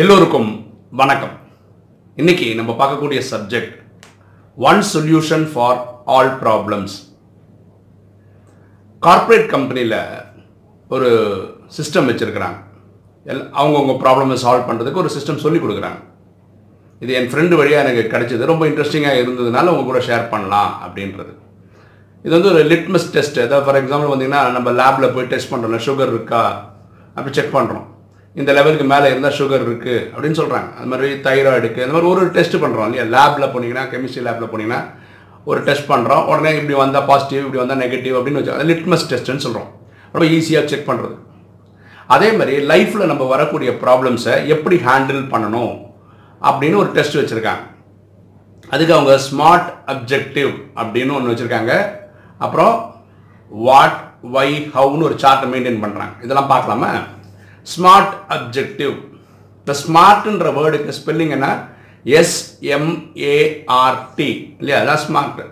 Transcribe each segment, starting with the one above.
எல்லோருக்கும் வணக்கம். இன்னைக்கு நம்ம பார்க்கக்கூடிய subject one solution for all problems corporate கம்பெனியில் ஒரு சிஸ்டம் வச்சுருக்கிறாங்க. எல் அவங்கவுங்க ப்ராப்ளமை சால்வ் பண்ணுறதுக்கு ஒரு சிஸ்டம் சொல்லி கொடுக்குறாங்க. இது என் ஃப்ரெண்டு வழியாக எனக்கு கிடைச்சது. ரொம்ப இன்ட்ரெஸ்டிங்காக இருந்ததுனால உங்கள் கூட ஷேர் பண்ணலாம் அப்படின்றது. இது வந்து ஒரு லிட்மஸ் டெஸ்ட் ஏதாவது ஃபார் எக்ஸாம்பிள் பார்த்தீங்கன்னா நம்ம லேபில் போய் டெஸ்ட் பண்ணுறோம்ல சுகர் இருக்கா? அப்படி செக் பண்ணுறோம் இந்த லெவலுக்கு மேலே இருந்தால் சுகர் இருக்குது அப்படின்னு சொல்கிறாங்க அது மாதிரி தைராய்டுக்கு அந்த மாதிரி ஒரு டெஸ்ட் பண்ணுறோம் இல்லையா? லேபில் போனீங்கன்னா கெமிஸ்ட்ரி லேபில் போனீங்கன்னா ஒரு டெஸ்ட் பண்ணுறோம் உடனே இப்படி வந்தால் பாசிட்டிவ் இப்படி வந்தால் நெகட்டிவ் அப்படின்னு வச்சு அது லிட்மஸ் டெஸ்ட்டுன்னு சொல்கிறோம் ரொம்ப ஈஸியாக செக் பண்ணுறது அதே மாதிரி லைஃப்பில் நம்ம வரக்கூடிய ப்ராப்ளம்ஸை எப்படி ஹேண்டில் பண்ணணும் அப்படின்னு ஒரு டெஸ்ட் வச்சுருக்காங்க. அதுக்கு அவங்க ஸ்மார்ட் அப்ஜெக்டிவ் அப்படின்னு ஒன்று வச்சுருக்காங்க. அப்புறம் வாட் வை ஹவுன்னு ஒரு சார்ட்டை மெயின்டைன் பண்ணுறாங்க இதெல்லாம் பார்க்கலாமா? ஸ்மார்ட் அப்ஜெக்டிவ் இந்த ஸ்மார்ட்ன்ற வேர்டுக்கு ஸ்பெல்லிங் என்ன? எஸ்எம்ஏஆர்டி இல்லையா? அதான் ஸ்மார்ட்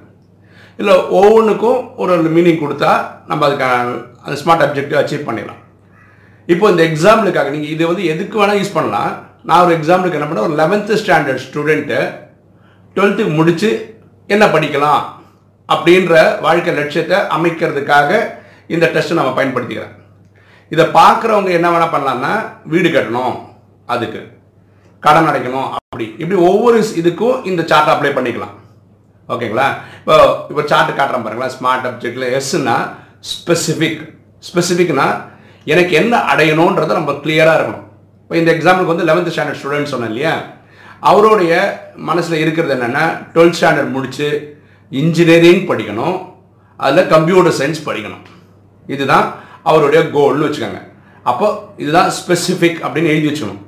இல்லை ஒவ்வொன்றுக்கும் ஒரு மீனிங் கொடுத்தா நம்ம அதுக்கான அந்த ஸ்மார்ட் அப்ஜெக்டிவ் அச்சீவ் பண்ணிடலாம். இப்போ இந்த எக்ஸாம்பிளுக்காக நீங்கள் இது வந்து எதுக்கு வேணால் யூஸ் பண்ணலாம். நான் ஒரு எக்ஸாம்பிளுக்கு என்ன பண்ணேன்? ஒரு லெவன்த்து ஸ்டாண்டர்ட் ஸ்டூடெண்ட்டு டுவெல்த்துக்கு முடித்து என்ன படிக்கலாம்? அப்படின்ற வாழ்க்கை லட்சியத்தை அமைக்கிறதுக்காக இந்த டெஸ்ட்டை நம்ம பயன்படுத்திக்கிறேன். இதை பார்க்குறவங்க என்ன வேணால் பண்ணலான்னா வீடு கட்டணும். அதுக்கு. கடன் அடைக்கணும் அப்படி. இப்படி ஒவ்வொரு இதுக்கும் இந்த சார்ட்டை அப்ளை பண்ணிக்கலாம். ஓகேங்களா? இப்போ இப்போ சார்ட்டு காட்டுறேன் பாருங்களேன் ஸ்மார்ட் அப்ஜெக்டில் எஸ்னா ஸ்பெசிஃபிக் ஸ்பெசிஃபிக்னா எனக்கு என்ன அடையணுன்றதை நம்ம கிளியராக இருக்கணும். இப்போ இந்த எக்ஸாம்பிளுக்கு வந்து லெவன்த் ஸ்டாண்டர்ட் ஸ்டூடெண்ட் சொன்னேன் இல்லையா? அவருடைய மனசில் இருக்கிறது என்னென்னா டுவெல்த் ஸ்டாண்டர்ட் முடித்து இன்ஜினியரிங் படிக்கணும். அதில் கம்ப்யூட்டர் சயின்ஸ் படிக்கணும். இதுதான் அவருடைய கோல்னு வச்சுக்கோங்க. அப்போ இதுதான் ஸ்பெசிஃபிக் அப்படின்னு எழுதி வச்சுக்கணும்.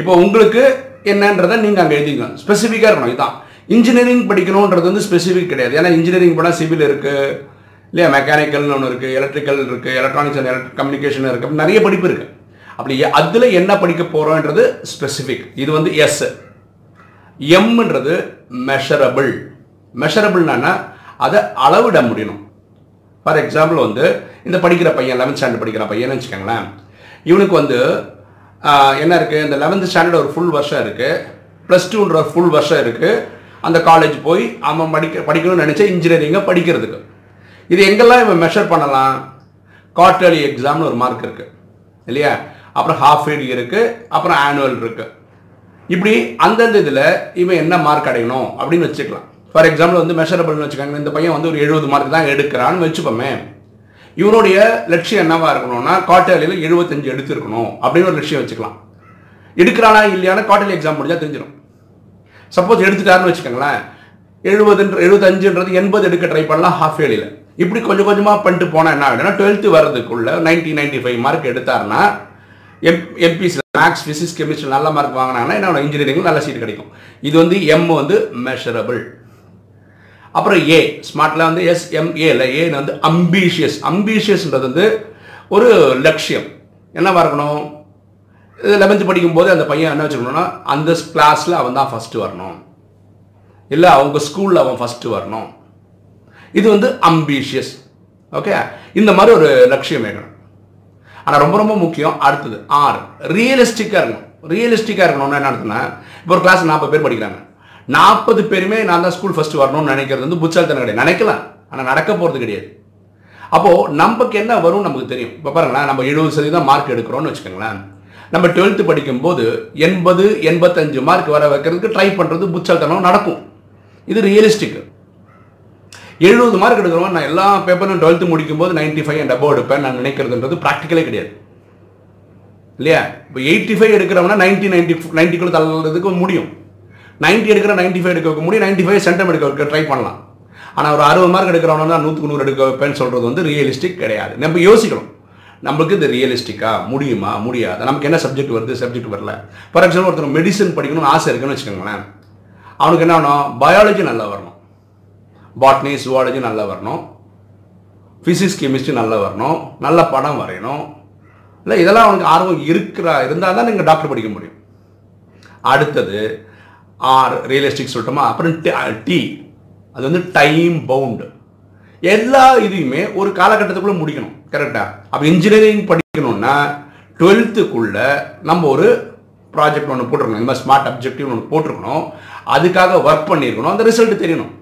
இப்போ உங்களுக்கு என்னன்றதை நீங்கள் அங்கே எழுதிக்கணும் ஸ்பெசிஃபிக்காக இருக்கணும் இதுதான். இன்ஜினியரிங் படிக்கணுன்றது வந்து ஸ்பெசிஃபிக் கிடையாது. ஏன்னா இன்ஜினியரிங் போனால் சிவில் இருக்குது இல்லையா? மெக்கானிக்கல்னு ஒன்று இருக்குது எலக்ட்ரிக்கல் இருக்குது எலக்ட்ரானிக்ஸ் அண்ட் எலக்ட்ரிக் கம்யூனிகேஷன் இருக்குது நிறைய படிப்பு இருக்குது அப்படி அதில் என்ன படிக்க போகிறோன்றது ஸ்பெசிஃபிக் இது வந்து எஸ் எம்ன்றது மெஷரபிள் மெஷரபிள்னா அதை அளவிட முடியணும். ஃபார் எக்ஸாம்பிள் வந்து இந்த படிக்கிற பையன் லெவன்த் ஸ்டாண்டர்ட் படிக்கிற பையன் வச்சுக்கோங்களேன். இவனுக்கு வந்து என்ன இருக்குது இந்த லெவன்த் ஸ்டாண்டர்ட் ஒரு ஃபுல் வருஷம் இருக்குது ப்ளஸ் டூன்ற ஃபுல் வருஷம் இருக்குது அந்த காலேஜ் போய் அவன் படிக்க படிக்கணும்னு நினச்சா இன்ஜினியரிங்கை படிக்கிறதுக்கு. இது எங்கெல்லாம் இவன் மெஷர் பண்ணலாம்? குவார்டர்லி எக்ஸாம்னு ஒரு மார்க் இருக்குது இல்லையா? அப்புறம் ஹாஃப் இயர்லி இருக்குது அப்புறம் ஆனுவல் இருக்குது இப்படி அந்தந்த இதில் இவன் என்ன மார்க் அடையணும் அப்படின்னு வச்சுக்கலாம். ஃபார் எக்ஸாம்பிள் வந்து மெஷரபிள்னு வச்சுக்கோங்க இந்த பையன் வந்து ஒரு எழுபது மார்க் தான் எடுக்கிறான்னு வச்சுப்போமே இவனுடைய லட்சியம் என்னவா இருக்கணும்னா காட்டாளியில் எழுபத்தஞ்சு எடுத்திருக்கணும் அப்படின்னு ஒரு லட்சியம் வச்சுக்கலாம். எடுக்கிறானா இல்லையானா காட்டாளி எக்ஸாம் முடிஞ்சால் தெரிஞ்சிடும். சப்போஸ் எடுத்துட்டாருன்னு வச்சுக்கோங்களேன் எழுபதுன்ற எழுபத்தஞ்சுன்றது எண்பது எடுக்க ட்ரை பண்ணலாம் ஹாஃப் இயர்லியில் இப்படி கொஞ்சம் கொஞ்சமாக பண்ணிட்டு போனால் என்ன ஆகிடும்னா டுவெல்த்து வர்றதுக்குள்ள ninety ninety five mark எடுத்தாருன்னா M MPC maths physics chemistry நல்ல மார்க் வாங்கினாங்கன்னா என்ன இன்ஜினியரிங் நல்ல சீட் கிடைக்கும். இது வந்து எம் வந்து மெஷரபிள் அப்புறம் ஏ ஸ்மார்ட்டில் வந்து எஸ் எம் ஏல ஏ வந்து அம்பீஷியஸ் அம்பீஷியஸ்ன்றது வந்து ஒரு லட்சியம். என்னவா இருக்கணும்? லெவன்த்து படிக்கும்போது அந்த பையன் என்ன வச்சுக்கணும்னா அந்த கிளாஸில் அவன் தான் ஃபஸ்ட்டு வரணும். இல்லை அவங்க ஸ்கூலில் அவன் ஃபஸ்ட்டு வரணும். இது வந்து அம்பீஷியஸ் ஓகே இந்த மாதிரி ஒரு லட்சியம் வேணும். ஆனால் ரொம்ப ரொம்ப முக்கியம். அடுத்தது ஆர் ரியலிஸ்டிக்காக இருக்கணும். ரியலிஸ்டிக்காக இருக்கணும்னா என்ன அர்த்தம்னா இப்போ ஒரு கிளாஸ் நாற்பது பேர் படிக்கிறாங்க. நாற்பது பேருமே நான் தான் ஸ்கூல் ஃபஸ்ட்டு வரணும்னு நினைக்கிறது வந்து புத்தாலித்தனம் கிடையாது. நினைக்கலாம். ஆனால் நடக்க போகிறது கிடையாது. அப்போது நமக்கு என்ன வரும் நமக்கு தெரியும். இப்போ பாருங்களேன் நம்ம எழுபது சதவீதம் மார்க் எடுக்கிறோம்னு வச்சுக்கோங்களேன். நம்ம டுவெல்த்து படிக்கும்போது எண்பது எண்பத்தஞ்சு மார்க் வர வைக்கிறதுக்கு ட்ரை பண்ணுறது புச்சால்தனம் நடக்கும். இது ரியலிஸ்டிக் எழுபது மார்க் எடுக்கிறவன் நான் எல்லா பேப்பரும் டுவெல்த்து முடிக்கும் போது நைன்டி ஃபைவ் அண்ட் அபவ் எடுப்பேன் நான் நினைக்கிறதுன்றது ப்ராக்டிக்கலே கிடையாது. இல்லையா? இப்போ எயிட்டி ஃபைவ் எடுக்கிறவனா நைன்டி நைன்டி நைன்ட்டிக்குள்ள தள்ளுறதுக்கு முடியும். நைன்ட்டி எடுக்கிற நைன்ட்டி ஃபைவ் எடுக்க வைக்க முடியும். நைன்டி ஃபைவ் சென்டம் எடுக்க வைக்க ட்ரை பண்ணலாம். ஆனால் ஒரு அறுபது மார்க் எடுக்கிறவனா தான் நூற்றுக்கு நூறு எடுக்க வைப்பேன்னு சொல்கிறது வந்து ரியலிஸ்டிக் கிடையாது. நம்ம யோசிக்கணும். நம்மளுக்கு இது ரியலிஸ்டிக்காக முடியுமா? முடியாது? நமக்கு என்ன சப்ஜெக்ட் வருது? சப்ஜெக்ட் வரல. ஃபார் எக்ஸாம்பிள் ஒருத்தர் மெடிசன் படிக்கணும்னு ஆசை இருக்குன்னு வச்சுக்கோங்களேன். அவனுக்கு என்ன வேணும் பயாலஜி நல்லா வரணும். பாட்னி சுவாலஜி நல்லா வரணும். ஃபிசிக்ஸ் கெமிஸ்ட்ரி நல்லா வரணும். நல்ல படம் வரையணும். இல்லை இதெல்லாம் அவனுக்கு ஆர்வம் இருக்கிறா இருந்தால் தான் நீங்கள் டாக்டர் படிக்க முடியும். அடுத்தது ஆர் ரியலிஸ்டிக் சொல்லட்டுமா? அப்புறம் டி அது வந்து டைம் பவுண்டு எல்லா இதையுமே ஒரு காலகட்டத்துக்குள்ளே முடிக்கணும். கரெக்டாக அப்போ இன்ஜினியரிங் படிக்கணும்னா டுவெல்த்துக்குள்ளே நம்ம ஒரு ப்ராஜெக்ட் ஒன்று போட்டிருக்கணும். இந்த மாதிரி ஸ்மார்ட் அப்ஜெக்டிவ் ஒன்று போட்டிருக்கணும். அதுக்காக ஒர்க் பண்ணியிருக்கணும். அந்த ரிசல்ட் தெரியணும்.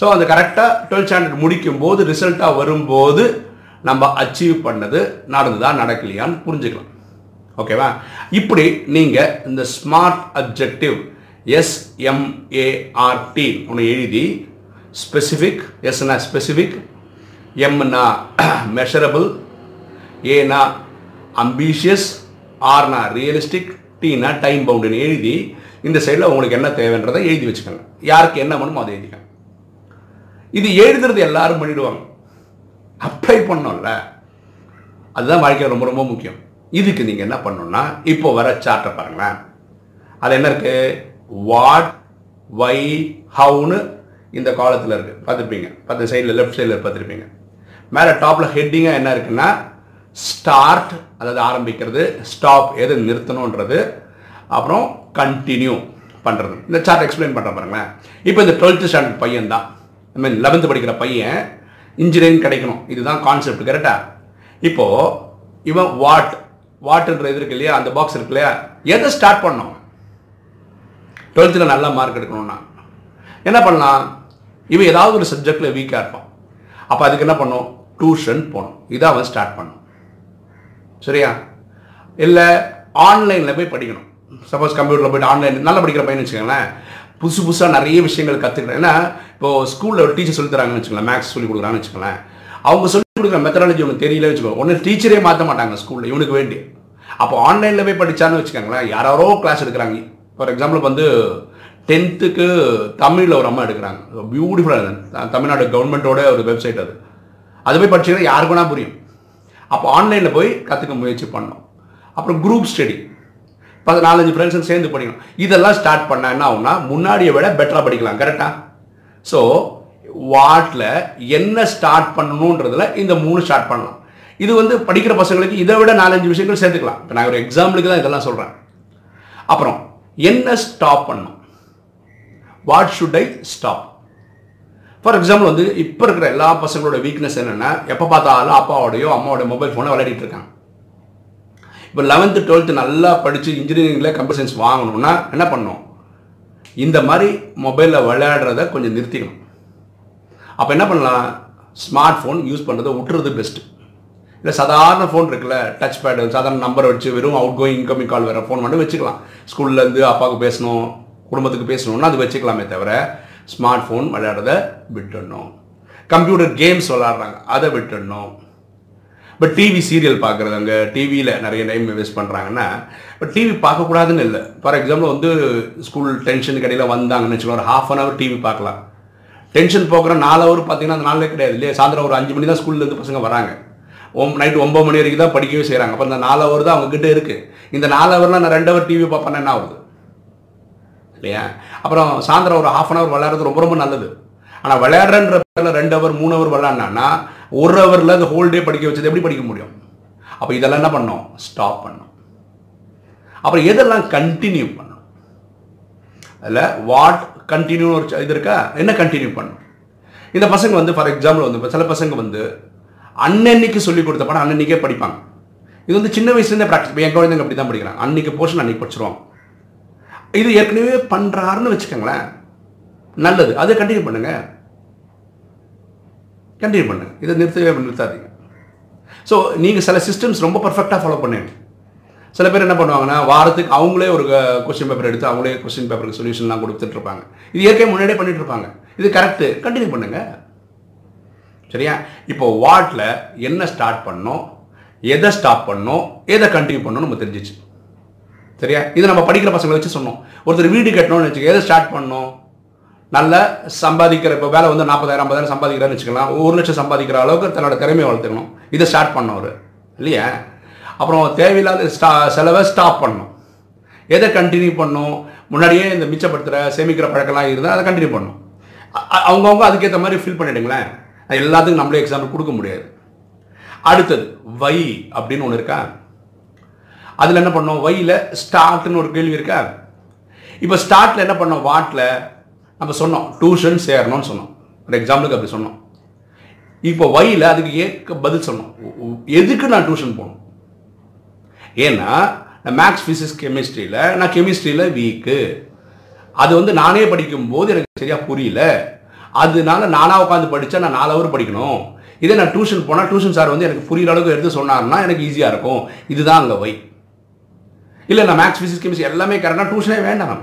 ஸோ அந்த கரெக்டாக டுவெல்த் ஸ்டாண்டர்ட் முடிக்கும் போது ரிசல்ட்டாக வரும்போது நம்ம அச்சீவ் பண்ணது நடந்ததா நடக்கலையான்னு புரிஞ்சுக்கலாம். ஓகேவா இப்படி நீங்கள் இந்த smart objective S M A R T ஒன்று எழுதி ஸ்பெசிஃபிக் எஸ்னா ஸ்பெசிஃபிக் எம்னா மெஷரபிள் ஏனா அம்பிஷியஸ் ஆர்னா ரியலிஸ்டிக் டீனா டைம் பவுண்டுன்னு எழுதி இந்த சைடில் உங்களுக்கு என்ன தேவைன்றதை எழுதி வச்சுக்கோங்க. யாருக்கு என்ன வேணுமோ அதை எழுதிக்கோங்க. இது எழுதுறது எல்லாரும் பண்ணிடுவாங்க. அப்ளை பண்ணோம்ல அதுதான் வாழ்க்கை ரொம்ப ரொம்ப முக்கியம். இதுக்கு நீங்கள் என்ன பண்ணணும்னா இப்போ வர சார்ட்டை பாருங்களேன். அது என்ன இருக்குது வாட் வை ஹவுன்னு இந்த காலத்தில் இருக்கு. பார்த்துருப்பீங்க. பார்த்து சைடில் லெஃப்ட் சைடில் பார்த்துருப்பீங்க. மேலே டாப்பில் ஹெட்டிங்காக என்ன இருக்குன்னா ஸ்டார்ட் அதாவது ஆரம்பிக்கிறது ஸ்டாப் எது நிறுத்தணுன்றது அப்புறம் கண்டினியூ பண்ணுறது இந்த சார்ட் எக்ஸ்பிளைன் பண்ணுற பாருங்களேன். இப்போ இந்த டுவெல்த்து ஸ்டாண்டர்ட் பையன் தான் ஐ மீன் லெவன்த்து படிக்கிற பையன் இன்ஜினியரிங் கிடைக்கணும். இதுதான் கான்செப்ட் கரெக்டா இப்போது இவன் வாட் வாட்டுன்ற இது இருக்கு இல்லையா? அந்த பாக்ஸ் இருக்கு இல்லையா? எதை ஸ்டார்ட் பண்ணோம் டுவெல்த்தில் நல்ல மார்க் எடுக்கணும்னா என்ன பண்ணலாம்? இவன் ஏதாவது ஒரு சப்ஜெக்டில் வீக்காக இருப்பான். அப்போ அதுக்கு என்ன பண்ணும்? டியூஷன் போகணும். இதை அவன் ஸ்டார்ட் பண்ணும். சரியா? இல்லை ஆன்லைனில் போய் படிக்கணும். சப்போஸ் கம்ப்யூட்டரில் போய்ட்டு ஆன்லைன் நல்லா படிக்கிற பையன் வச்சுக்கோங்களேன். புதுசு புதுசாக நிறைய விஷயங்கள் கற்றுக்கிறேன் ஏன்னா இப்போ ஸ்கூலில் ஒரு டீச்சர் சொல்லி தராங்கன்னு வச்சுக்கோங்களேன். மேக்ஸ் சொல்லி கொடுக்குறாங்கன்னு வச்சுக்கோங்களேன். அவங்க சொல்லி கொடுக்குற மெத்தடாலஜி உனக்கு தெரியல வச்சுக்கோ. ஒன்று டீச்சரே மாற்ற மாட்டாங்க ஸ்கூலில் இவனுக்கு வேண்டி அப்போ ஆன்லைனில் போய் படித்தான்னு வச்சுக்கோங்களேன். யாரோ கிளாஸ் எடுக்கிறாங்க. ஃபார் எக்ஸாம்பிள் வந்து டென்த்துக்கு தமிழில் ஒரு அம்மா எடுக்கிறாங்க. பியூட்டிஃபுல்லாக தமிழ்நாடு கவர்மெண்ட்டோட ஒரு வெப்சைட் அது. அது போய் படிச்சுக்கிற யாருக்கு புரியும். அப்போ ஆன்லைனில் போய் கற்றுக்க முயற்சி பண்ணோம். அப்புறம் குரூப் ஸ்டடி பதினாலஞ்சு நாலஞ்சு ஃப்ரெண்ட்ஸும் சேர்ந்து படிக்கணும். இதெல்லாம் ஸ்டார்ட் பண்ண என்ன ஆகும்னா முன்னாடியை விட பெட்டராக படிக்கலாம். கரெக்டாக ஸோ வாட்டில் என்ன ஸ்டார்ட் பண்ணணுன்றதுல இந்த மூணு ஸ்டார்ட் பண்ணலாம். இது வந்து படிக்கிற பசங்களுக்கு இதை விட நாலஞ்சு விஷயங்கள் சேர்த்துக்கலாம். இப்போ நான் ஒரு எக்ஸாம்பிளுக்கு தான் இதெல்லாம் சொல்கிறேன் அப்புறம் என்ன ஸ்டாப் பண்ணணும் what should I stop for example வந்து இப்போ இருக்கிற எல்லா பசங்களோட வீக்னஸ் என்னென்னா எப்போ பார்த்தாலும் அப்பாவோடையோ அம்மாவோட மொபைல் ஃபோனை விளையாடிட்டு இருக்காங்க. இப்போ லெவன்த்து டுவெல்த்து நல்லா படித்து இன்ஜினியரிங்கில் கம்ப்யூட்டர் சயின்ஸ் வாங்கணும்னா என்ன பண்ணும்? இந்த மாதிரி மொபைலில் விளையாடுறத கொஞ்சம் நிறுத்திக்கணும். அப்போ என்ன பண்ணலாம்? ஸ்மார்ட் ஃபோன் யூஸ் பண்ணுறதை விட்டுறது பெஸ்ட்டு இல்லை சாதாரண ஃபோன் இருக்குல்ல டச் பேடு சாதாரண நம்பரை வச்சு வெறும் அவுட் கோயிங் இன்கமிங் கால் வேறு ஃபோன் மட்டும் வச்சுக்கலாம். ஸ்கூல்லேருந்து அப்பாவுக்கு பேசணும் குடும்பத்துக்கு பேசணும்னா அது வச்சுக்கலாமே தவிர ஸ்மார்ட் ஃபோன் விளையாடுறத விட்டுடணும். கம்ப்யூட்டர் கேம்ஸ் விளாட்றாங்க அதை விட்டுடணும். இப்போ டிவி சீரியல் பார்க்குறது அங்கே டிவியில் நிறைய டைம் வேஸ்ட் பண்ணுறாங்கன்னா இப்போ டிவி பார்க்கக்கூடாதுன்னு இல்லை. ஃபார் எக்ஸாம்பிள் வந்து ஸ்கூல் டென்ஷன் கடையில் வந்தாங்கன்னு வச்சுக்கோங்க ஒரு ஹாஃப் அன் ஹவர் டிவி பார்க்கலாம். டென்ஷன் போக்குற நாலு ஹவர் பார்த்தீங்கன்னா அந்த நாளே கிடையாது இல்லையா? சாயந்தரம் ஒரு அஞ்சு மணி தான் ஸ்கூல்லேருந்து பசங்க வராங்க. ஒம் நைட் ஒம்பது மணி வரைக்கும் தான் படிக்கவே செய்கிறாங்க அப்போ இந்த நாலு ஹவர் தான் அவங்கக்கிட்ட இருக்குது இந்த நாலு ஹவர்லாம் நான் ரெண்டு ஹவர் டிவி பார்ப்பேன்னா என்ன ஆகுது? இல்லையா? அப்புறம் சாயந்தரம் ஒரு ஹாஃப் அன் ஹவர் விளையாடுறது ரொம்ப ரொம்ப நல்லது. ஆனால் விளையாடுறன்ற பேரில் ரெண்டு ஹவர் மூணு ஹவர் விளையாடினான்னா ஒரு ஹவரில் அந்த ஹோல் டே படிக்க வச்சது எப்படி படிக்க முடியும்? அப்போ இதெல்லாம் என்ன பண்ணோம் ஸ்டாப் பண்ணோம் அப்புறம் எதெல்லாம் கண்டினியூ பண்ணும் அதில் வாட் கண்டினியூ ஒரு இது இருக்கா? என்ன கண்டினியூ பண்ணும் இந்த பசங்க வந்து ஃபார் எக்ஸாம்பிள் வந்து சில பசங்க வந்து அன்னன்னைக்கு சொல்லி கொடுத்த படம் அன்னன்னைக்கே படிப்பாங்க. இது வந்து சின்ன வயசுலேருந்தே ப்ராக்டிஸ் என் குழந்தைங்க அப்படி தான் படிக்கிறாங்க. அன்னைக்கு போர்ஷன் அன்னைக்கு படிச்சிருவாங்க. இது ஏற்கனவே பண்ணுறாருன்னு வச்சுக்கோங்களேன். நல்லது. அதை கண்டினியூ பண்ணுங்க. கண்டினியூ பண்ணுங்க. இதை நிறுத்தவே நிறுத்தாதீங்க. ஸோ நீங்கள் சில சிஸ்டம்ஸ் ரொம்ப பர்ஃபெக்டாக ஃபாலோ பண்ணுங்க. சில பேர் என்ன பண்ணுவாங்கன்னா வாரத்துக்கு அவங்களே ஒரு கொஸ்டின் பேப்பர் எடுத்து அவங்களே கொஸ்டின் பேப்பருக்கு சொல்யூஷன்லாம் கொடுத்துட்ருப்பாங்க இது ஏற்கனவே முன்னாடியே பண்ணிகிட்டு இருப்பாங்க. இது கரெக்டு கண்டினியூ பண்ணுங்கள் சரியா? இப்போ வாட்டில் என்ன ஸ்டார்ட் பண்ணோம்? எதை ஸ்டாப் பண்ணோம்? எதை கண்டினியூ பண்ணணும் நம்ம தெரிஞ்சிச்சு. சரியா? இது நம்ம படிக்கிற பசங்களை வச்சு சொன்னோம். ஒருத்தர் வீடு கட்டணும்னு வச்சுக்க எதை ஸ்டார்ட் பண்ணோம்? நல்ல சம்பாதிக்கிற இப்போ வேலை வந்து நாற்பதாயிரம் ஐம்பதாயிரம் சம்பாதிக்கிறான்னு வச்சுக்கலாம். ஒரு லட்சம் சம்பாதிக்கிற அளவுக்கு தன்னோட திறமையை வளர்த்துக்கணும். இதை ஸ்டார்ட் பண்ணவர் இல்லையா? அப்புறம் தேவையில்லாத ஸ்டா செலவை ஸ்டாப் பண்ணும். எதை கண்டினியூ பண்ணும்? முன்னாடியே இந்த மிச்சப்படுத்துகிற சேமிக்கிற பழக்கம்லாம் இருந்தால் அதை கண்டினியூ பண்ணும். அவங்கவுங்க அதுக்கேற்ற மாதிரி ஃபில் பண்ணிடுங்களேன். எல்லாத்துக்கும் நம்மளே எக்ஸாம்பிள் கொடுக்க முடியாது. அடுத்தது வை அப்படின்னு ஒன்று இருக்கா? அதில் என்ன பண்ணோம்? வையில் ஸ்டார்ட்னு ஒரு கேள்வி இருக்கா? இப்போ ஸ்டார்ட்டில் என்ன பண்ணோம்? வாட்டில் நம்ம சொன்னோம். டியூஷன் சேரணும்னு சொன்னோம். ஒரு எக்ஸாம்பிளுக்கு அப்படி சொன்னோம். இப்போ வையில் அதுக்கு ஏற்க பதில் சொன்னோம். எதுக்கு நான் டியூஷன் போகணும்? ஏன்னா மேக்ஸ் ஃபிசிக்ஸ் கெமிஸ்ட்ரியில் நான் கெமிஸ்ட்ரியில் வீக்கு அது வந்து நானே படிக்கும்போது எனக்கு சரியாக புரியல. அதனால நானாக உட்காந்து படித்தா நான் நாலு ஹவர் படிக்கணும். இதே நான் டியூஷன் போனால் டியூஷன் சார் வந்து எனக்கு புரியுற அளவுக்கு எடுத்து சொன்னார்னா எனக்கு ஈஸியாக இருக்கும். இதுதான் அங்கே வை இல்லை நான் மேக்ஸ் ஃபிசிக்ஸ் கெமிஸ்ட்ரி எல்லாமே கரெக்டாக டியூஷனே வேண்டாம்.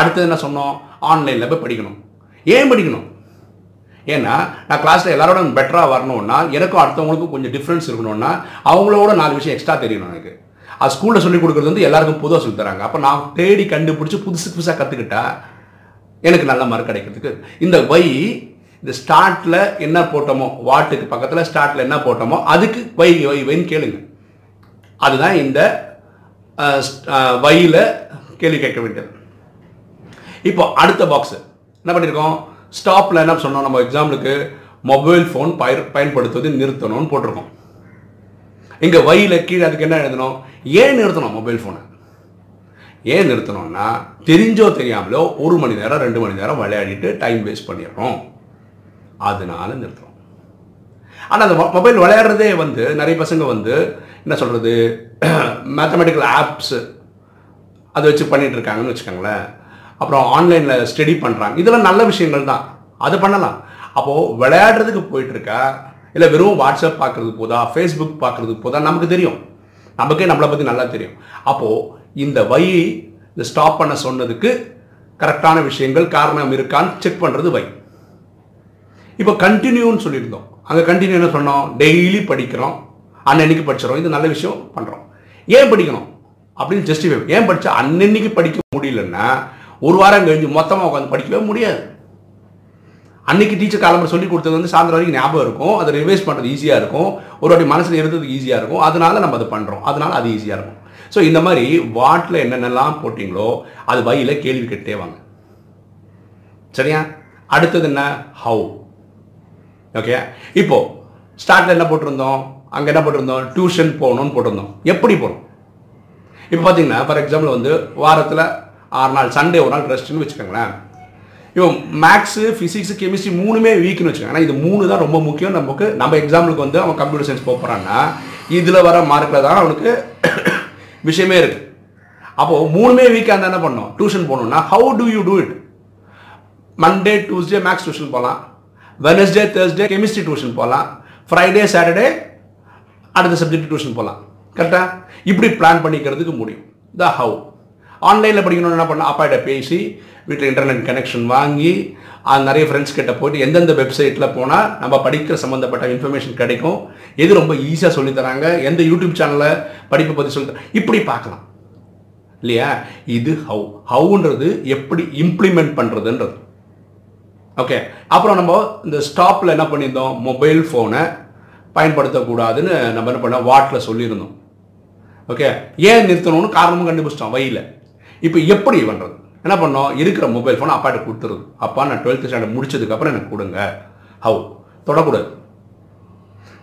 அடுத்தது என்ன சொன்னோம்? ஆன்லைனில் போய் படிக்கணும். ஏன் படிக்கணும்? ஏன்னா நான் கிளாஸில் எல்லாரோட பெட்டராக வரணும்னா எனக்கும் அடுத்தவங்களுக்கும் கொஞ்சம் டிஃப்ரென்ஸ் இருக்கணும்னா அவங்களோட நாலு விஷயம் எக்ஸ்ட்ரா தெரியணும் எனக்கு. அது ஸ்கூலில் சொல்லிக் கொடுக்குறது வந்து எல்லாருக்கும் புதுவாக சொல்லி தராங்க. அப்போ நான் தேடி கண்டுபிடிச்சி புதுசு புதுசாக கற்றுக்கிட்டா எனக்கு நல்ல மார்க் கிடைக்கிறதுக்கு. இந்த வை இந்த ஸ்டார்ட்டில் என்ன போட்டோமோ வாட்டுக்கு பக்கத்தில் ஸ்டார்ட்டில் என்ன போட்டோமோ அதுக்கு வை வை வைன்னு கேளுங்க. அதுதான் இந்த வையில் கேள்வி கேட்க வேண்டியது. இப்போ அடுத்த பாக்ஸு என்ன பண்ணியிருக்கோம் ஸ்டாப்பில் என்ன சொன்னோம்? நம்ம எக்ஸாம்பிளுக்கு மொபைல் ஃபோன் பயிர் பயன்படுத்துவது நிறுத்தணும்னு போட்டிருக்கோம். இங்கே வயியில் கீழே அதுக்கு என்ன எழுதணும்? ஏன் நிறுத்தணும் மொபைல் ஃபோனை ஏன் நிறுத்தணும்னா தெரிஞ்சோ தெரியாமலோ ஒரு மணி நேரம் ரெண்டு மணி நேரம் விளையாடிட்டு டைம் வேஸ்ட் பண்ணிடுறோம். அதனால நிறுத்துறோம். ஆனால் அந்த மொபைல் விளையாடுறதே வந்து நிறைய பசங்க வந்து என்ன சொல்கிறது மேத்தமெட்டிக்கல் ஆப்ஸு அதை வச்சு பண்ணிகிட்ருக்காங்கன்னு வச்சுக்கோங்களேன். அப்புறம் ஆன்லைனில் ஸ்டடி பண்ணுறாங்க இதெல்லாம் நல்ல விஷயங்கள் தான். அது பண்ணலாம். அப்போது விளையாடுறதுக்கு போயிட்டுருக்கா? இல்லை வெறும் வாட்ஸ்அப் பார்க்குறதுக்கு போதா? ஃபேஸ்புக் பார்க்குறதுக்கு போதா? நமக்கு தெரியும். நமக்கே நம்மளை பற்றி நல்லா தெரியும். அப்போது இந்த வை இந்த ஸ்டாப் பண்ண சொன்னதுக்கு கரெக்டான விஷயங்கள் காரணம் இருக்கான்னு செக் பண்ணுறது வை இப்போ கண்டினியூன்னு சொல்லியிருந்தோம். அங்கே கண்டினியூ என்ன சொன்னோம்? டெய்லி படிக்கிறோம். அன்னன்னைக்கு படிச்சிடறோம். இது நல்ல விஷயம் பண்ணுறோம் ஏன் படிக்கணும்? அப்படின்னு ஜஸ்டிஃபை ஏன் படித்தா அன்னன்னைக்கு படிக்க முடியலன்னா ஒரு வாரம் கழிஞ்சு மொத்தமாக உட்காந்து படிக்கவே முடியாது. அன்னைக்கு டீச்சர் காலம்பரம் சொல்லி கொடுத்தது வந்து சாயந்தரம் வரைக்கும் ஞாபகம் இருக்கும். அதை ரிவைஸ் பண்ணுறது ஈஸியாக இருக்கும். ஒரு வாட்டி மனசில் இருந்தது ஈஸியாக இருக்கும். அதனால நம்ம அதை பண்ணுறோம் அதனால அது ஈஸியாக இருக்கும். ஸோ இந்த மாதிரி வாட்டில் என்னென்னலாம் போட்டிங்களோ அது வழியில் கேள்வி கேட்டே வாங்க. சரியா? அடுத்தது என்ன? ஹவு ஓகே இப்போ ஸ்டார்ட்ல என்ன போட்டிருந்தோம்? அங்கே என்ன போட்டிருந்தோம்? டியூஷன் போகணும்னு போட்டிருந்தோம். எப்படி போகணும் இப்போ பார்த்தீங்கன்னா ஃபார் எக்ஸாம்பிள் வந்து வாரத்தில் ஆறு நாள் சண்டே ஒரு நாள் ரெஸ்ட்னு வச்சுக்கோங்களேன். இப்போ மேக்ஸு ஃபிசிக்ஸு கெமிஸ்ட்ரி மூணுமே வீக்னு வச்சுக்கோங்க. ஆனால் இது மூணு தான் ரொம்ப முக்கியம். நமக்கு நம்ம எக்ஸாம்பிளுக்கு வந்து அவன் கம்ப்யூட்டர் சயின்ஸ் போகிறான்னா இதில் வர மார்க்கில் தான் அவனுக்கு விஷயமே இருக்குது அப்போது மூணுமே வீக்காக இருந்தால் என்ன பண்ணோம் டியூஷன் போகணுன்னா how do you do it Monday Tuesday maths tuition போகலாம். வெனஸ்டே தேர்ஸ்டே கெமிஸ்ட்ரி டியூஷன் போகலாம். ஃப்ரைடே சாட்டர்டே அடுத்த சப்ஜெக்ட் டியூஷன் போகலாம். கரெக்டாக இப்படி பிளான் பண்ணிக்கிறதுக்கு முடியும். த ஹவு ஆன்லைனில் படிக்கணும்னு என்ன பண்ணலாம் அப்பாட்ட பேசி வீட்டில் இன்டர்நெட் கனெக்ஷன் வாங்கி அது நிறைய ஃப்ரெண்ட்ஸ் கிட்ட போயிட்டு எந்தெந்த வெப்சைட்டில் போனால் நம்ம படிக்கிற சம்மந்தப்பட்ட இன்ஃபர்மேஷன் கிடைக்கும். எது ரொம்ப ஈஸியாக சொல்லித்தராங்க எந்த யூடியூப் சேனலில் படிப்பை பற்றி சொல்லி இப்படி பார்க்கலாம். இல்லையா? இது ஹவு ஹவுன்றது எப்படி இம்ப்ளிமெண்ட் பண்ணுறதுன்றது ஓகே அப்புறம் நம்ம இந்த ஸ்டாப்பில் என்ன பண்ணியிருந்தோம்? மொபைல் ஃபோனை பயன்படுத்தக்கூடாதுன்னு நம்ம என்ன பண்ணோம்? வாட்டில் சொல்லியிருந்தோம். ஓகே ஏன் நிறுத்தணும்னு காரணமும் கண்டுபிடிச்சிட்டோம். வழியில். இப்போ எப்படி பண்ணுறது? என்ன பண்ணோம்? இருக்கிற மொபைல் ஃபோனை அப்பாட்ட கொடுத்துருது அப்பா நான் டுவெல்த்து ஸ்டாண்டர்ட் முடிச்சதுக்கப்புறம் எனக்கு கொடுங்க. ஹவு தொடக்கூடாது.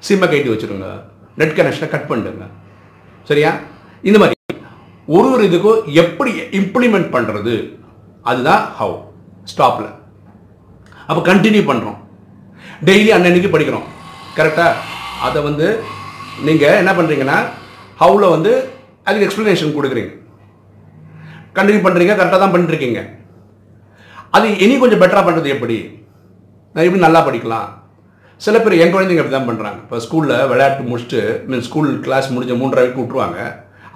சிம்மை கைட்டி வச்சுருங்க நெட் கனெக்ஷனை கட் பண்ணிடுங்க. சரியா? இந்த மாதிரி ஒரு ஒரு இதுக்கும் எப்படி இம்ப்ளிமெண்ட் பண்ணுறது அதுதான் ஹவு ஸ்டாப்பில் அப்போ கண்டினியூ பண்ணுறோம் டெய்லி அன்னன்னைக்கு படிக்கிறோம். கரெக்டாக அதை வந்து நீங்கள் என்ன பண்ணுறீங்கன்னா ஹவுல வந்து அதுக்கு எக்ஸ்ப்ளனேஷன் கொடுக்குறீங்க. கண்டினியூ பண்ணுறீங்க கரெக்டாக தான் பண்ணிருக்கீங்க அது இனி கொஞ்சம் பெட்டராக பண்ணுறது எப்படி? நான் எப்படி நல்லா படிக்கலாம்? சில பேர் என் குழந்தைங்க அப்படி தான் பண்ணுறாங்க இப்போ ஸ்கூலில் விளையாட்டு முடிச்சுட்டு மீன் ஸ்கூல் கிளாஸ் முடிஞ்ச மூன்றரை வரைக்கும் விட்ருவாங்க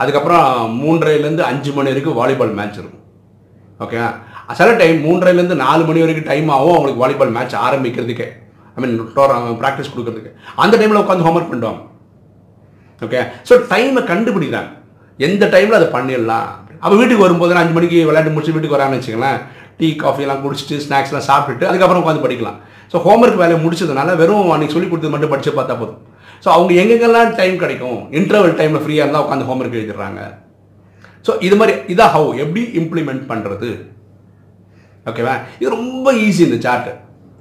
அதுக்கப்புறம் மூன்றரைலேருந்து அஞ்சு மணி வரைக்கும் வாலிபால் மேட்ச் இருக்கும். ஓகே சில டைம் மூன்றரைலேருந்து நாலு மணி வரைக்கும் டைம் ஆகும் அவங்களுக்கு வாலிபால் மேட்ச் ஆரம்பிக்கிறதுக்கே. ஐ மீன் ப்ராக்டிஸ் uh, கொடுக்கறதுக்கு. அந்த டைமில் உட்காந்து ஹோம்ஒர்க் பண்ணுவாங்க ஓகே ஸோ டைமை கண்டுபிடிக்கிறாங்க. எந்த டைமில் அதை பண்ணிடலாம்? அப்போ வீட்டுக்கு வரும்போது அஞ்சு மணிக்கு விளையாட்டு முடிச்சு வீட்டுக்கு வரான்னு வச்சுக்கலாம் டீ காஃபிலாம் குடிச்சிட்டு ஸ்நாக்ஸ்லாம் சாப்பிட்டுட்டு அதுக்கப்புறம் உட்காந்து படிக்கலாம். ஸோ ஹோம்ஒர்க் வேலையை முடிச்சதுனால வெறும் அன்றைக்கி சொல்லி கொடுத்தது மட்டும் படித்து பார்த்தா போதும். ஸோ அவங்க எங்கெங்கெல்லாம் டைம் கிடைக்கும்? இன்டர்வல் டைமில் ஃப்ரீயாக இருந்தால் உட்காந்து ஹோம்ஒர்க் எழுதிடுறாங்க. ஸோ இது மாதிரி இதான் ஹவு எப்படி இம்ப்ளிமெண்ட் பண்ணுறது ஓகேவா இது ரொம்ப ஈஸி இந்த சார்ட்டு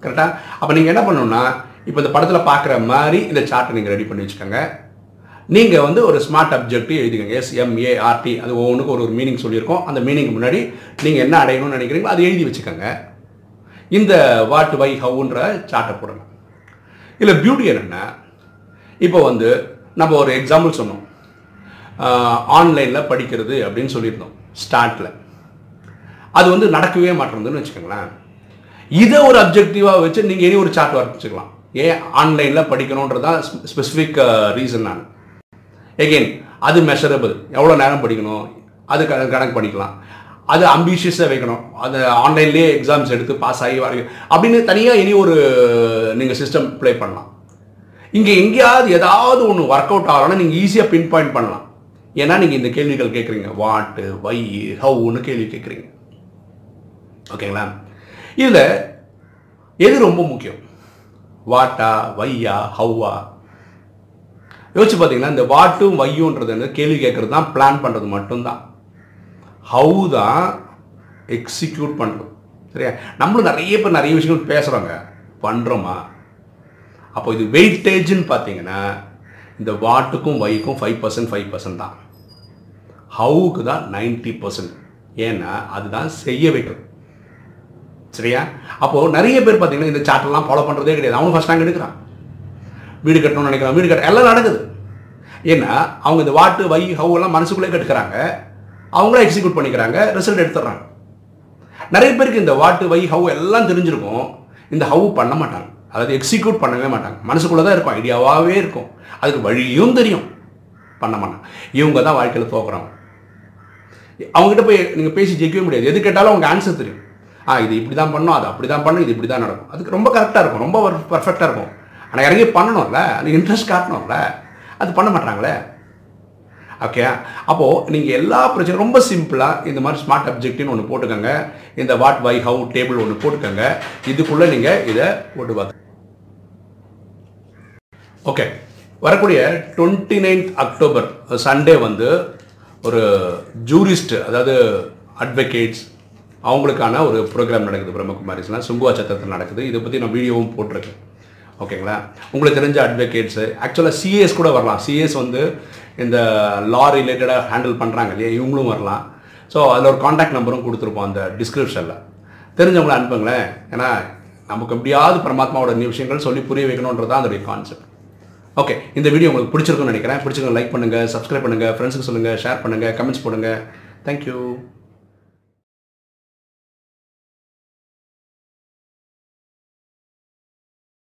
கரெக்டாக அப்போ நீங்கள் என்ன பண்ணணும்னா இப்போ இந்த படத்தில் பார்க்குற மாதிரி இந்த சார்ட்டை நீங்கள் ரெடி பண்ணி வச்சுக்கோங்க. நீங்கள் வந்து ஒரு ஸ்மார்ட் அப்ஜெக்டிவ் எழுதிக்கோங்க. எஸ்எம்ஏஆர்டி அது ஒவ்வொன்றுக்கும் ஒரு ஒரு மீனிங் சொல்லியிருக்கோம். அந்த மீனிங் முன்னாடி நீங்கள் என்ன அடையணும்னு நினைக்கிறீங்களோ அதை எழுதி வச்சுக்கோங்க. இந்த வாட் வை ஹவுன்ற சார்ட்டை போடுங்க இல்லை பியூட்டி என்னென்னா இப்போ வந்து நம்ம ஒரு எக்ஸாம்பிள் சொன்னோம். ஆன்லைனில் படிக்கிறது அப்படின்னு சொல்லியிருந்தோம் ஸ்டார்ட்டில் அது வந்து நடக்கவே மாட்டேங்குதுன்னு வச்சுக்கோங்களேன். இதை ஒரு அப்ஜெக்டிவாக வச்சு நீங்கள் இனி ஒரு சார்ட் வச்சுக்கலாம் ஏன் ஆன்லைனில் படிக்கணுன்றதான் ஸ்பெசிஃபிக் ரீசன் நான். எகெயின் அது மெஷரபிள் எவ்வளோ நேரம் படிக்கணும்? அது க- கணக்கு பண்ணிக்கலாம். அது அம்பிஷியஸாக வைக்கணும். அது ஆன்லைன்லேயே எக்ஸாம்ஸ் எடுத்து பாஸ் ஆகி வர அப்படின்னு தனியாக இனி ஒரு நீங்கள் சிஸ்டம் ப்ளே பண்ணலாம். இங்கே எங்கேயாவது ஏதாவது ஒன்று ஒர்க் அவுட் ஆகலன்னா நீங்கள் ஈஸியாக பின் பாயிண்ட் பண்ணலாம். ஏன்னா நீங்கள் இந்த கேள்விகள் கேட்குறீங்க வாட்டு வை ஹவுன்னு கேள்வி கேட்குறீங்க ஓகேங்களா? இதில் எது ரொம்ப முக்கியம்? வாட்டா வையா ஹவ்வா யோசிச்சு பார்த்தீங்கன்னா இந்த வாட்டும் வையுன்றது என்ன கேள்வி கேட்கறது தான் பிளான் பண்ணுறது மட்டும்தான். ஹவு தான் எக்ஸிக்யூட் பண்ணுறது சரியா? நம்மளும் நிறைய பேர் நிறைய விஷயங்கள் பேசுகிறோங்க பண்ணுறோமா அப்போ இது வெயிட்டேஜ்னு பார்த்தீங்கன்னா இந்த வாட்டுக்கும் வைக்கும் ஃபைவ் பர்சன்ட் ஃபைவ் பர்சன்ட் தான். ஹவுக்கு தான் நைன்டி பர்சன்ட் ஏன்னா அதுதான் செய்ய வைக்கிறது. சரியா? அப்போது நிறைய பேர் பார்த்தீங்கன்னா இந்த சார்ட்டெல்லாம் ஃபாலோ பண்ணுறதே கிடையாது. அவனும் ஃபஸ்ட் ரேங்க் எடுக்கிறான் வீடு கட்டணும்னு நினைக்கிறான் வீடு கட்ட எல்லாம் நடக்குது. ஏன்னா அவங்க இந்த வாட்டு வை ஹவு எல்லாம் மனசுக்குள்ளே கட்டுக்கிறாங்க. அவங்களே எக்ஸிக்யூட் பண்ணிக்கிறாங்க ரிசல்ட் எடுத்துடுறாங்க. நிறைய பேருக்கு இந்த வாட்டு வை ஹவு எல்லாம் தெரிஞ்சிருக்கும். இந்த ஹவு பண்ண மாட்டாங்க. அதாவது எக்ஸிக்யூட் பண்ணவே மாட்டாங்க. மனசுக்குள்ளே தான் இருக்கும் ஐடியாவாகவே இருக்கும். அதுக்கு வழியும் தெரியும். பண்ண மாட்டாங்க. இவங்க தான் வாழ்க்கையில் தோக்குறவங்க. அவங்ககிட்ட போய் நீங்கள் பேசி ஜெயிக்கவே முடியாது. எது கேட்டாலும் அவங்க ஆன்சர் தெரியும். ஆ இது இப்படி தான் பண்ணணும் அது அப்படி தான் பண்ணும் இது இப்படி தான் நடக்கும். அதுக்கு ரொம்ப கரெக்டாக இருக்கும். ரொம்ப பர்ஃபெக்டாக இருக்கும். ஆனால் இறங்கி பண்ணணும்ல? அது இன்ட்ரெஸ்ட் காட்டணும்ல? அது பண்ண மாட்டாங்களே? ஓகே அப்போது நீங்கள் எல்லா பிரச்சனையும் ரொம்ப சிம்பிளாக இந்த மாதிரி ஸ்மார்ட் அப்ஜெக்டிவ்னு ஒன்று போட்டுக்கோங்க. இந்த வாட் வை ஹவு டேபிள் ஒன்று போட்டுக்கோங்க. இதுக்குள்ளே நீங்கள் இதை போட்டு பார்த்து ஓகே வரக்கூடிய டுவெண்ட்டி நைன்த் அக்டோபர் சண்டே வந்து ஒரு ஜூரிஸ்ட் அதாவது அட்வொகேட்ஸ் அவங்களுக்கான ஒரு ப்ரோக்ராம் நடக்குது பிரம்மகுமாரிஸ்லாம் சுங்குவா சத்திரத்தில் நடக்குது. இதை பற்றி நான் வீடியோவும் போட்டிருக்கேன். ஓகேங்களா? உங்களுக்கு தெரிஞ்ச அட்வொகேட்ஸு ஆக்சுவலாக சிஎஸ் கூட வரலாம். சிஎஸ் வந்து இந்த லா ரிலேட்டடாக ஹேண்டில் பண்ணுறாங்க இல்லையா? இவங்களும் வரலாம். ஸோ அதில் ஒரு காண்டாக்ட் நம்பரும் கொடுத்துருப்போம் அந்த டிஸ்கிரிப்ஷனில் தெரிஞ்சவங்கள அனுப்புங்களேன். ஏன்னா நமக்கு எப்படியாவது பரமாத்மாவோட விஷயங்கள் சொல்லி புரிய வைக்கணுன்றது தான் அதோடைய கான்செப்ட் ஓகே இந்த வீடியோ உங்களுக்கு பிடிச்சிருக்குன்னு நினைக்கிறேன். பிடிச்சிருக்க லைக் பண்ணுங்கள் சப்ஸ்கிரைப் பண்ணுங்கள் ஃப்ரெண்ட்ஸுக்கு சொல்லுங்கள் ஷேர் பண்ணுங்கள் கமெண்ட்ஸ் போடுங்க. தேங்க்யூ